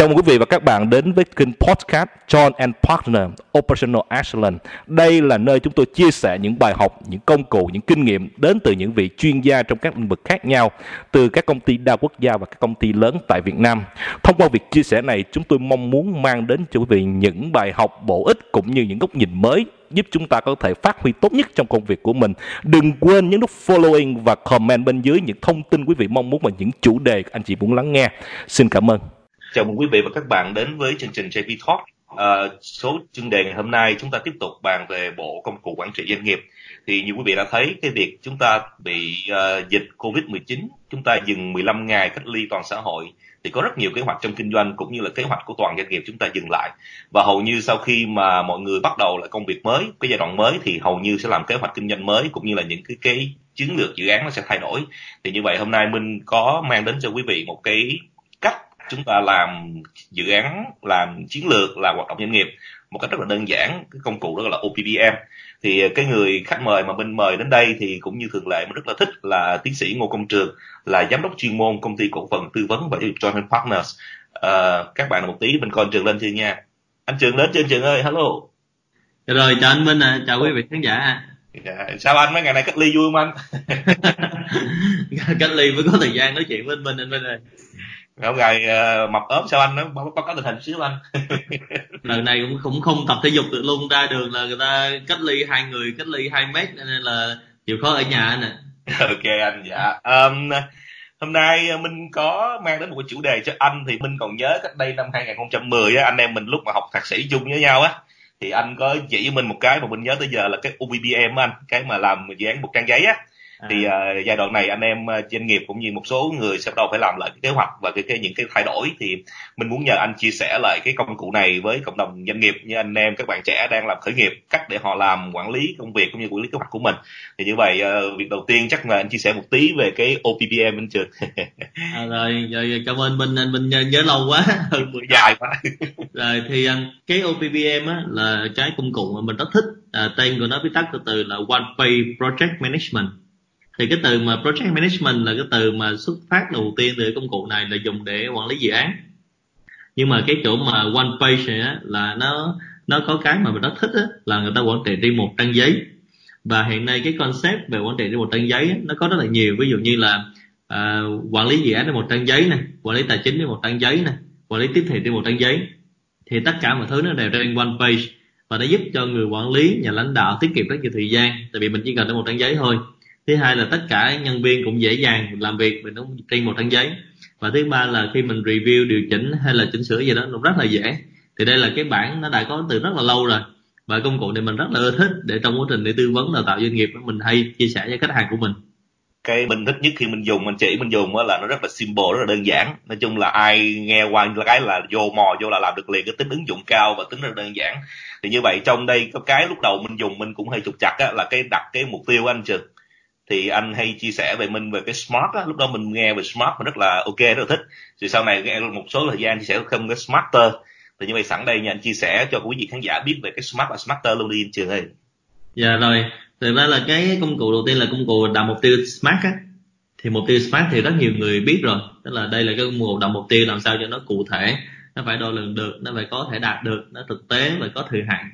Chào mừng quý vị và các bạn đến với kênh podcast John and Partner Operational Excellence. Đây là nơi chúng tôi chia sẻ những bài học, những công cụ, những kinh nghiệm đến từ những vị chuyên gia trong các lĩnh vực khác nhau, từ các công ty đa quốc gia và các công ty lớn tại Việt Nam. Thông qua việc chia sẻ này, chúng tôi mong muốn mang đến cho quý vị những bài học bổ ích cũng như những góc nhìn mới giúp chúng ta có thể phát huy tốt nhất trong công việc của mình. Đừng quên nhấn nút following và comment bên dưới những thông tin quý vị mong muốn và những chủ đề anh chị muốn lắng nghe. Xin cảm ơn. Chào mừng quý vị và các bạn đến với chương trình JP Talk. À, số chuyên đề ngày hôm nay chúng ta tiếp tục bàn về bộ công cụ quản trị doanh nghiệp. Thì như quý vị đã thấy cái việc chúng ta bị uh, dịch Covid-19, chúng ta dừng 15 ngày cách ly toàn xã hội thì có rất nhiều kế hoạch trong kinh doanh cũng như là kế hoạch của toàn doanh nghiệp chúng ta dừng lại và hầu như sau khi mà mọi người bắt đầu lại công việc mới cái giai đoạn mới thì hầu như sẽ làm kế hoạch kinh doanh mới cũng như là những cái cái chiến lược dự án nó sẽ thay đổi thì như vậy hôm nay minh có mang đến cho quý vị một cái cách chúng ta làm dự án làm chiến lược làm hoạt động doanh nghiệp một cách rất là đơn giản cái công cụ đó là OPBM thì cái người khách mời mà mình mời đến đây thì cũng như thường lệ mình rất là thích là tiến sĩ Ngô Công Trường là giám đốc chuyên môn công ty cổ phần tư vấn và Joint Partners. À, các bạn một tí mình còn Trường lên chưa nha. Anh Trường đến chưa anh Trường ơi hello. Rồi chào anh Minh à chào quý vị khán giả dạ, sao anh mấy ngày này cách ly vui không anh? Cách ly mới có thời gian nói chuyện với anh Minh anh Minh ơi Gạo gầy uh, mập ốm sao anh? Nó báo, báo cáo tình hình xíu anh. Lần này cũng cũng không tập thể dục được luôn. Ra đường là người ta cách ly hai người cách ly hai mét nên là chịu khó ở nhà anh ạ. Ok anh dạ. Um, hôm nay minh có mang đến một cái chủ đề cho anh thì minh còn nhớ cách đây năm 2010 á anh em mình lúc mà học thạc sĩ chung với nhau á thì anh có chỉ với mình một cái mà mình nhớ tới giờ là cái UBBM anh cái mà làm dự án một trang giấy á thì uh, giai đoạn này anh em uh, doanh nghiệp cũng như một số người sẽ bắt đầu phải làm lại cái kế hoạch và cái, cái những cái thay đổi. Thì mình muốn nhờ anh chia sẻ lại cái công cụ này với cộng đồng doanh nghiệp như anh em các bạn trẻ đang làm khởi nghiệp cách để họ làm quản lý công việc cũng như quản lý kế hoạch của mình. Thì như vậy uh, việc đầu tiên chắc là anh chia sẻ một tí về cái OPPM anh trường. À, rồi, rồi cảm ơn minh anh minh nhớ lâu quá. Hơn mười dài quá. Rồi thì cái OPPM á là cái công cụ mà mình rất thích. À, tên của nó viết tắt từ từ là One Pay Project Management thì cái từ mà project management là cái từ mà xuất phát đầu tiên từ công cụ này là dùng để quản lý dự án. Nhưng mà cái chỗ mà one page này á, là nó nó có cái mà mình rất thích á, là người ta quản trị trên một trang giấy. Và hiện nay cái concept về quản trị trên một trang giấy á, nó có rất là nhiều. Ví dụ như là uh, quản lý dự án trên một trang giấy này quản lý tài chính trên một trang giấy này quản lý tiếp thị trên một trang giấy. Thì tất cả mọi thứ nó đều trên one page. Và nó giúp cho người quản lý nhà lãnh đạo tiết kiệm rất nhiều thời gian tại vì mình chỉ cần trên một trang giấy thôi thứ hai là tất cả nhân viên cũng dễ dàng làm việc mình cũng trên một trang giấy. Và thứ ba là khi mình review điều chỉnh hay là chỉnh sửa gì đó nó rất là dễ. Thì đây là cái bản nó đã có từ rất là lâu rồi. Và công cụ này mình rất là ưa thích để trong quá trình để tư vấn đào tạo doanh nghiệp mình hay chia sẻ với khách hàng của mình. Cái mình thích nhất khi mình dùng mình chỉ mình dùng là nó rất là simple rất là đơn giản. Nói chung là ai nghe qua cái là vô mò vô là làm được liền cái tính ứng dụng cao và tính rất là đơn giản. Thì như vậy trong đây có cái lúc đầu mình dùng mình cũng hơi trục chặt á, là cái đặt cái mục tiêu anh trường thì anh hay chia sẻ về minh về cái smart á, lúc đó mình nghe về smart mình rất là ok, rất là thích. Thì sau này nghe một số thời gian chia sẻ không cái smarter. Thì như vậy sẵn đây nha, anh chia sẻ cho quý vị khán giả biết về cái smart và smarter luôn đi trường ơi. Dạ rồi. Thực ra là cái công cụ đầu tiên là công cụ đặt mục tiêu smart á. Thì mục tiêu smart thì rất nhiều người biết rồi. Tức là đây là cái công cụ đặt mục tiêu làm sao cho nó cụ thể. Nó phải đo lường được, nó phải có thể đạt được, nó thực tế và có thời hạn.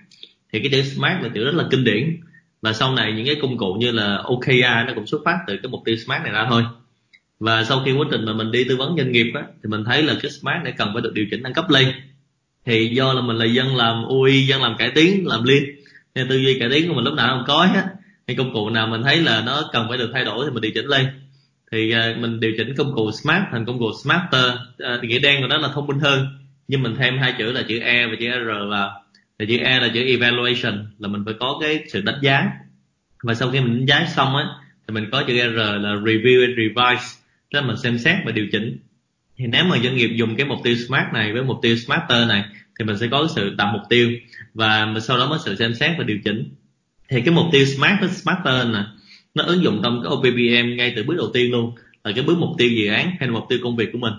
Thì cái chữ smart là chữ rất là kinh điển và sau này những cái công cụ như là OKR nó cũng xuất phát từ cái mục tiêu SMART này ra thôi. Và sau khi quá trình mà mình đi tư vấn doanh nghiệp á, thì mình thấy là cái SMART này cần phải được điều chỉnh nâng cấp lên. Thì do là mình là dân làm UI dân làm cải tiến làm liên nên tư duy cải tiến của mình lúc nào không có hết. Thì công cụ nào mình thấy là nó cần phải được thay đổi thì mình điều chỉnh lên. Thì à, mình điều chỉnh công cụ smart thành công cụ smarter. À, nghĩa đen của nó là thông minh hơn nhưng mình thêm hai chữ là chữ e và chữ r vào thì chữ E là chữ evaluation, là mình phải có cái sự đánh giá. Và sau khi mình đánh giá xong á, thì mình có chữ R là review and revise, tức là mình xem xét và điều chỉnh. Thì nếu mà doanh nghiệp dùng cái mục tiêu smart này với mục tiêu smarter này, thì mình sẽ có sự đặt mục tiêu và mình sau đó mới sự xem xét và điều chỉnh. Thì cái mục tiêu smart với smarter này nó ứng dụng trong cái OPPM ngay từ bước đầu tiên luôn, là cái bước mục tiêu dự án hay là mục tiêu công việc của mình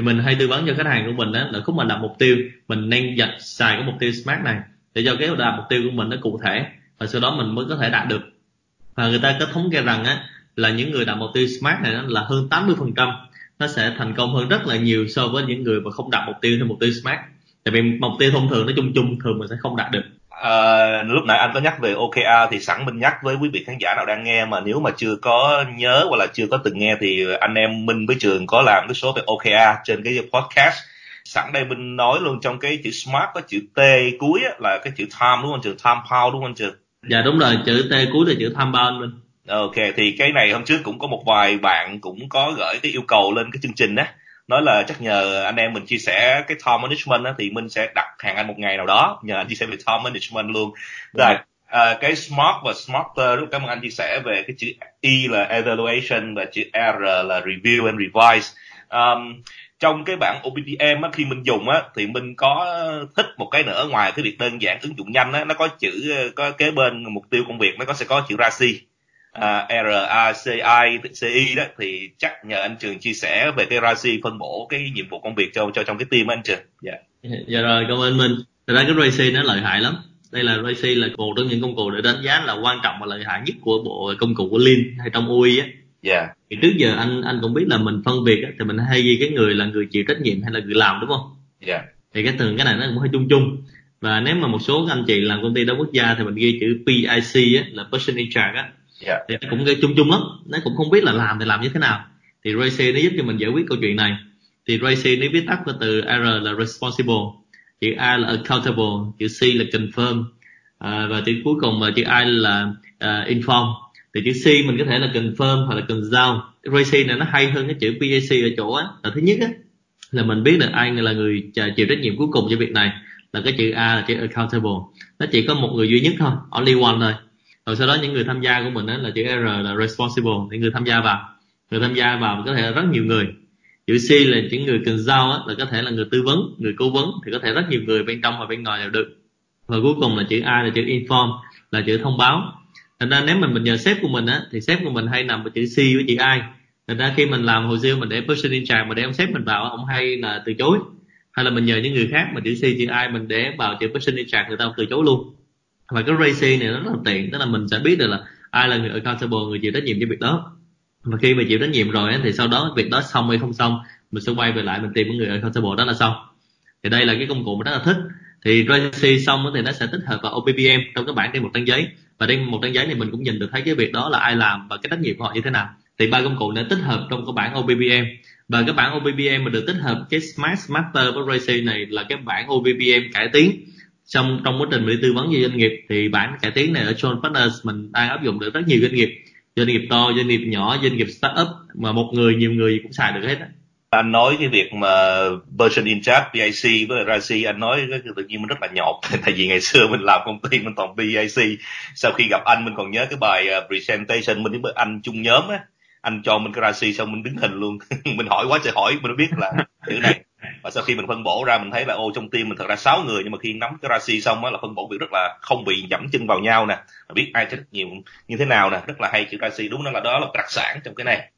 thì mình hay tư vấn cho khách hàng của mình đó là khúc mà đặt mục tiêu, mình nên dạch xài cái mục tiêu smart này để cho cái đạt mục tiêu của mình nó cụ thể và sau đó mình mới có thể đạt được. Và người ta có thống kê rằng á, là những người đặt mục tiêu smart này là hơn 80 phần trăm nó sẽ thành công hơn rất là nhiều so với những người mà không đặt mục tiêu theo mục tiêu smart. Tại vì mục tiêu thông thường nó chung chung, thường mình sẽ không đạt được. À, lúc nãy anh có nhắc về OKR thì sẵn mình nhắc với quý vị khán giả nào đang nghe mà nếu mà chưa có nhớ hoặc là chưa có từng nghe thì anh em Minh với Trường có làm cái số về OKR trên cái podcast. Sẵn đây Minh nói luôn trong cái chữ smart có chữ T cuối á, là cái chữ time đúng không Trường? Time power đúng không Trường? Dạ đúng rồi chữ T cuối là chữ time power Minh. Ok thì cái này hôm trước cũng có một vài bạn cũng có gửi cái yêu cầu lên cái chương trình á nói là chắc nhờ anh em mình chia sẻ cái time management á, thì mình sẽ đặt hàng anh một ngày nào đó. Nhờ anh chia sẻ về time management luôn. Rồi à, cái smart và smarter lúc cảm ơn anh chia sẻ về cái chữ E là evaluation và chữ R là review and revise. Um, trong cái bảng OPTM á, khi mình dùng á thì mình có thích một cái nữa ngoài cái việc đơn giản ứng dụng nhanh á. Nó có chữ ờ, có kế bên mục tiêu công việc nó có sẽ có chữ RACI à, RACI CI đó thì chắc nhờ anh Trường chia sẻ về cái RACI phân bổ cái nhiệm vụ công việc cho cho trong cái team anh Trường. Dạ. Yeah. Dạ rồi cảm ơn Minh. Thật ra cái RACI nó lợi hại lắm. Đây là RACI là một trong những công cụ để đánh giá là quan trọng và lợi hại nhất của bộ công cụ của Lean hay trong UI á. Dạ. Thì trước giờ anh anh cũng biết là mình phân biệt á, thì mình hay ghi cái người là người chịu trách nhiệm hay là người làm đúng không? Dạ. Thì cái từ cái này nó cũng hơi chung chung và nếu mà một số anh chị làm công ty đa quốc gia thì mình ghi chữ PIC á, là Person in Charge á yeah. thì nó cũng chung chung lắm. Nó cũng không biết là làm thì làm như thế nào. Thì Racy nó giúp cho mình giải quyết câu chuyện này. Thì Racy nó viết tắt của từ R là responsible chữ A là accountable chữ C là confirm. À, và chữ cuối cùng là chữ I là uh, inform. Thì chữ C mình có thể là confirm hoặc là consult Racy này nó hay hơn cái chữ PAC ở chỗ á. Là thứ nhất á là mình biết được ai là người chịu trách nhiệm cuối cùng cho việc này. Là cái chữ A là chữ accountable. Nó chỉ có một người duy nhất thôi only one thôi rồi sau đó những người tham gia của mình đó là chữ R là responsible, những người tham gia vào. Người tham gia vào có thể là rất nhiều người. Chữ C là những người cần giao là có thể là người tư vấn, người cố vấn, thì có thể rất nhiều người bên trong và bên ngoài đều được. Và cuối cùng là chữ A là chữ inform, là chữ thông báo. Thành ra nếu mình mình nhờ sếp của mình á, thì sếp của mình hay nằm ở chữ C với chữ I. Thành ra khi mình làm hồ sơ mình để person in charge mà để ông sếp mình vào ông hay là từ chối. Hay là mình nhờ những người khác mà chữ C, chữ I mình để vào chữ person in charge, người ta từ chối luôn và cái racy này nó rất là tiện, tức là mình sẽ biết được là ai là người accountable, người chịu trách nhiệm cho việc đó. Và khi mà chịu trách nhiệm rồi thì sau đó việc đó xong hay không xong, mình sẽ quay về lại mình tìm một người accountable đó là xong. Thì đây là cái công cụ mình rất là thích. Thì racy xong thì nó sẽ tích hợp vào OPPM trong cái bảng trên một trang giấy. Và trên một trang giấy này mình cũng nhìn được thấy cái việc đó là ai làm và cái trách nhiệm của họ như thế nào. Thì ba công cụ đã tích hợp trong cái bảng OPPM và cái bảng OPPM mà được tích hợp cái Smart Smarter với Racy này là cái bảng OPPM cải tiến trong trong quá trình mình đi tư vấn cho doanh nghiệp thì bản cải tiến này ở John Partners, mình đang áp dụng được rất nhiều doanh nghiệp. Doanh nghiệp to, doanh nghiệp nhỏ, doanh nghiệp startup, mà một người, nhiều người cũng xài được hết anh nói cái việc mà version in chat BIC với RAC anh nói cái tự nhiên mình rất là nhột tại vì ngày xưa mình làm công ty, mình toàn BIC sau khi gặp anh, mình còn nhớ cái bài uh, presentation. Mình với anh chung nhóm á, anh cho mình cái RAC xong mình đứng hình luôn. Mình hỏi quá trời hỏi, mình biết là chữ này và sau khi mình phân bổ ra, mình thấy là, ô, trong team mình thật ra 6 người, nhưng mà khi nắm cái Rasi xong á, là phân bổ việc rất là không bị dẫm chân vào nhau nè. Biết ai trách nhiệm như thế nào nè, rất là hay chữ Rasi, đúng đó là đó là đặc sản trong cái này.